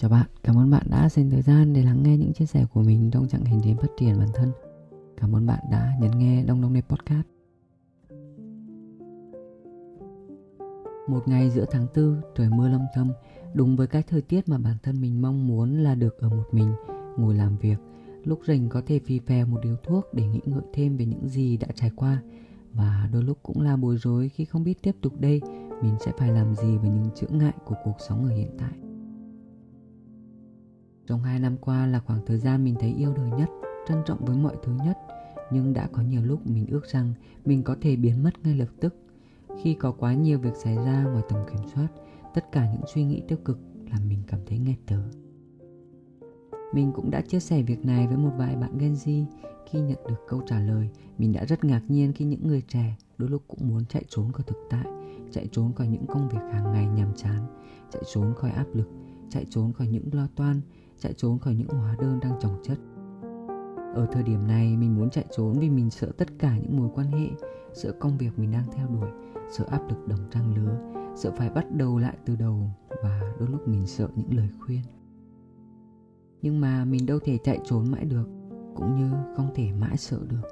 Chào bạn, cảm ơn bạn đã dành thời gian để lắng nghe những chia sẻ của mình trong chặng hành trình phát triển bản thân. Cảm ơn bạn đã nhấn nghe Đông Đông Đẹp Podcast. Một ngày giữa tháng tư, trời mưa lâm thâm, đúng với cái thời tiết mà bản thân mình mong muốn là được ở một mình, ngồi làm việc. Lúc rảnh có thể phì phè một điếu thuốc để nghĩ ngợi thêm về những gì đã trải qua. Và đôi lúc cũng là bối rối khi không biết tiếp tục đây mình sẽ phải làm gì với những chướng ngại của cuộc sống ở hiện tại. Trong hai năm qua là khoảng thời gian mình thấy yêu đời nhất, trân trọng với mọi thứ nhất, nhưng đã có nhiều lúc mình ước rằng mình có thể biến mất ngay lập tức. Khi có quá nhiều việc xảy ra ngoài tầm kiểm soát, tất cả những suy nghĩ tiêu cực làm mình cảm thấy nghẹt thở. Mình cũng đã chia sẻ việc này với một vài bạn Gen Z khi nhận được câu trả lời mình đã rất ngạc nhiên khi những người trẻ đôi lúc cũng muốn chạy trốn khỏi thực tại chạy trốn khỏi những công việc hàng ngày nhàm chán chạy trốn khỏi áp lực chạy trốn khỏi những lo toan chạy trốn khỏi những hóa đơn đang chồng chất. Ở thời điểm này, mình muốn chạy trốn vì mình sợ tất cả những mối quan hệ, sợ công việc mình đang theo đuổi, sợ áp lực đồng trang lứa, sợ phải bắt đầu lại từ đầu và đôi lúc mình sợ những lời khuyên. Nhưng mà mình đâu thể chạy trốn mãi được, cũng như không thể mãi sợ được.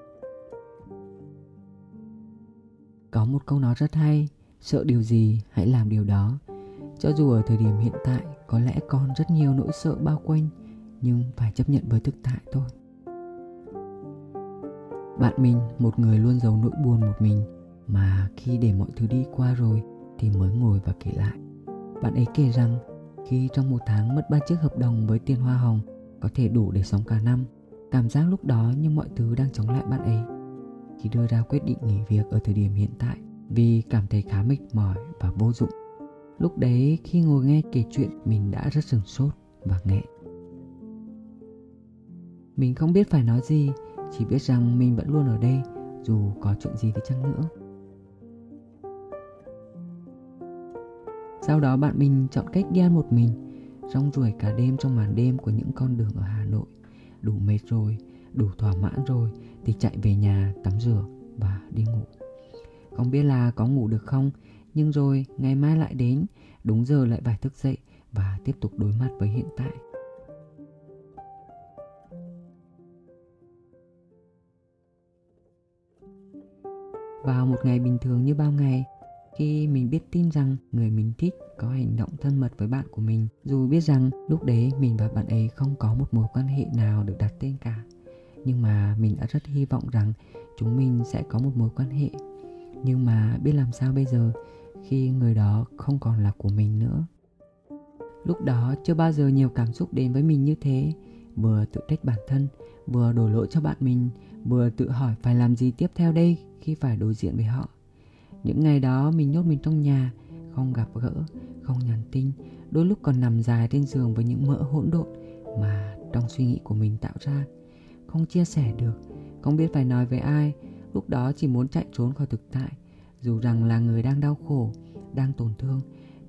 Có một câu nói rất hay, sợ điều gì, hãy làm điều đó. Cho dù ở thời điểm hiện tại có lẽ còn rất nhiều nỗi sợ bao quanh, nhưng phải chấp nhận với thực tại thôi. Bạn mình, một người luôn giấu nỗi buồn một mình, mà khi để mọi thứ đi qua rồi thì mới ngồi và kể lại. Bạn ấy kể rằng, khi trong một tháng mất ba chiếc hợp đồng với tiền hoa hồng, có thể đủ để sống cả năm. Cảm giác lúc đó như mọi thứ đang chống lại bạn ấy. Khi đưa ra quyết định nghỉ việc ở thời điểm hiện tại, vì cảm thấy khá mệt mỏi và vô dụng lúc đấy khi ngồi nghe kể chuyện, mình đã rất sừng sốt và nghẹn. Mình không biết phải nói gì, chỉ biết rằng mình vẫn luôn ở đây, dù có chuyện gì thì chăng nữa. Sau đó bạn mình chọn cách đi ăn một mình, rong ruổi cả đêm trong màn đêm của những con đường ở hà nội. Đủ mệt rồi, đủ thỏa mãn rồi thì chạy về nhà tắm rửa và đi ngủ. Không biết là có ngủ được không nhưng rồi, ngày mai lại đến. Đúng giờ lại phải thức dậy và tiếp tục đối mặt với hiện tại. Vào một ngày bình thường như bao ngày, khi mình biết tin rằng người mình thích có hành động thân mật với bạn của mình, dù biết rằng lúc đấy mình và bạn ấy không có một mối quan hệ nào được đặt tên cả. Nhưng mà mình đã rất hy vọng rằng chúng mình sẽ có một mối quan hệ. Nhưng mà biết làm sao bây giờ? Khi người đó không còn là của mình nữa. Lúc đó chưa bao giờ nhiều cảm xúc đến với mình như thế, vừa tự trách bản thân, vừa đổ lỗi cho bạn mình, vừa tự hỏi phải làm gì tiếp theo đây khi phải đối diện với họ. Những ngày đó mình nhốt mình trong nhà, không gặp gỡ, không nhắn tin, đôi lúc còn nằm dài trên giường với những mỡ hỗn độn mà trong suy nghĩ của mình tạo ra. Không chia sẻ được, không biết phải nói với ai, lúc đó chỉ muốn chạy trốn khỏi thực tại dù rằng là người đang đau khổ, đang tổn thương,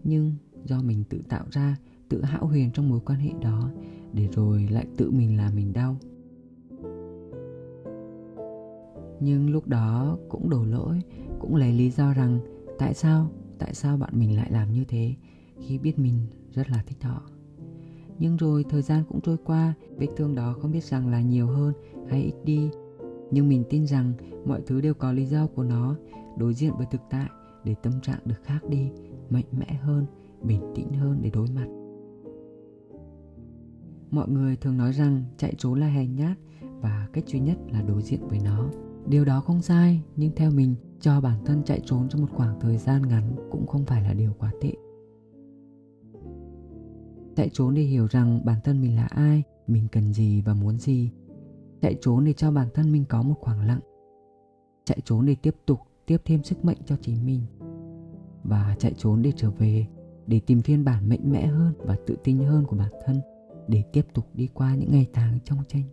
nhưng do mình tự tạo ra, tự hão huyền trong mối quan hệ đó, để rồi lại tự mình làm mình đau. Nhưng lúc đó cũng đổ lỗi, cũng lấy lý do rằng tại sao tại sao bạn mình lại làm như thế, khi biết mình rất là thích họ. Nhưng rồi thời gian cũng trôi qua, vết thương đó không biết rằng là nhiều hơn hay ít đi nhưng mình tin rằng mọi thứ đều có lý do của nó. Đối diện với thực tại, để tâm trạng được khác đi, mạnh mẽ hơn, bình tĩnh hơn để đối mặt. Mọi người thường nói rằng chạy trốn là hèn nhát và cách duy nhất là đối diện với nó. Điều đó không sai, nhưng theo mình, cho bản thân chạy trốn trong một khoảng thời gian ngắn cũng không phải là điều quá tệ. Chạy trốn để hiểu rằng bản thân mình là ai, mình cần gì và muốn gì chạy trốn để cho bản thân mình có một khoảng lặng. Chạy trốn để tiếp tục, tiếp thêm sức mạnh cho chính mình. Và chạy trốn để trở về, để tìm phiên bản mạnh mẽ hơn và tự tin hơn của bản thân, để tiếp tục đi qua những ngày tháng trong tranh.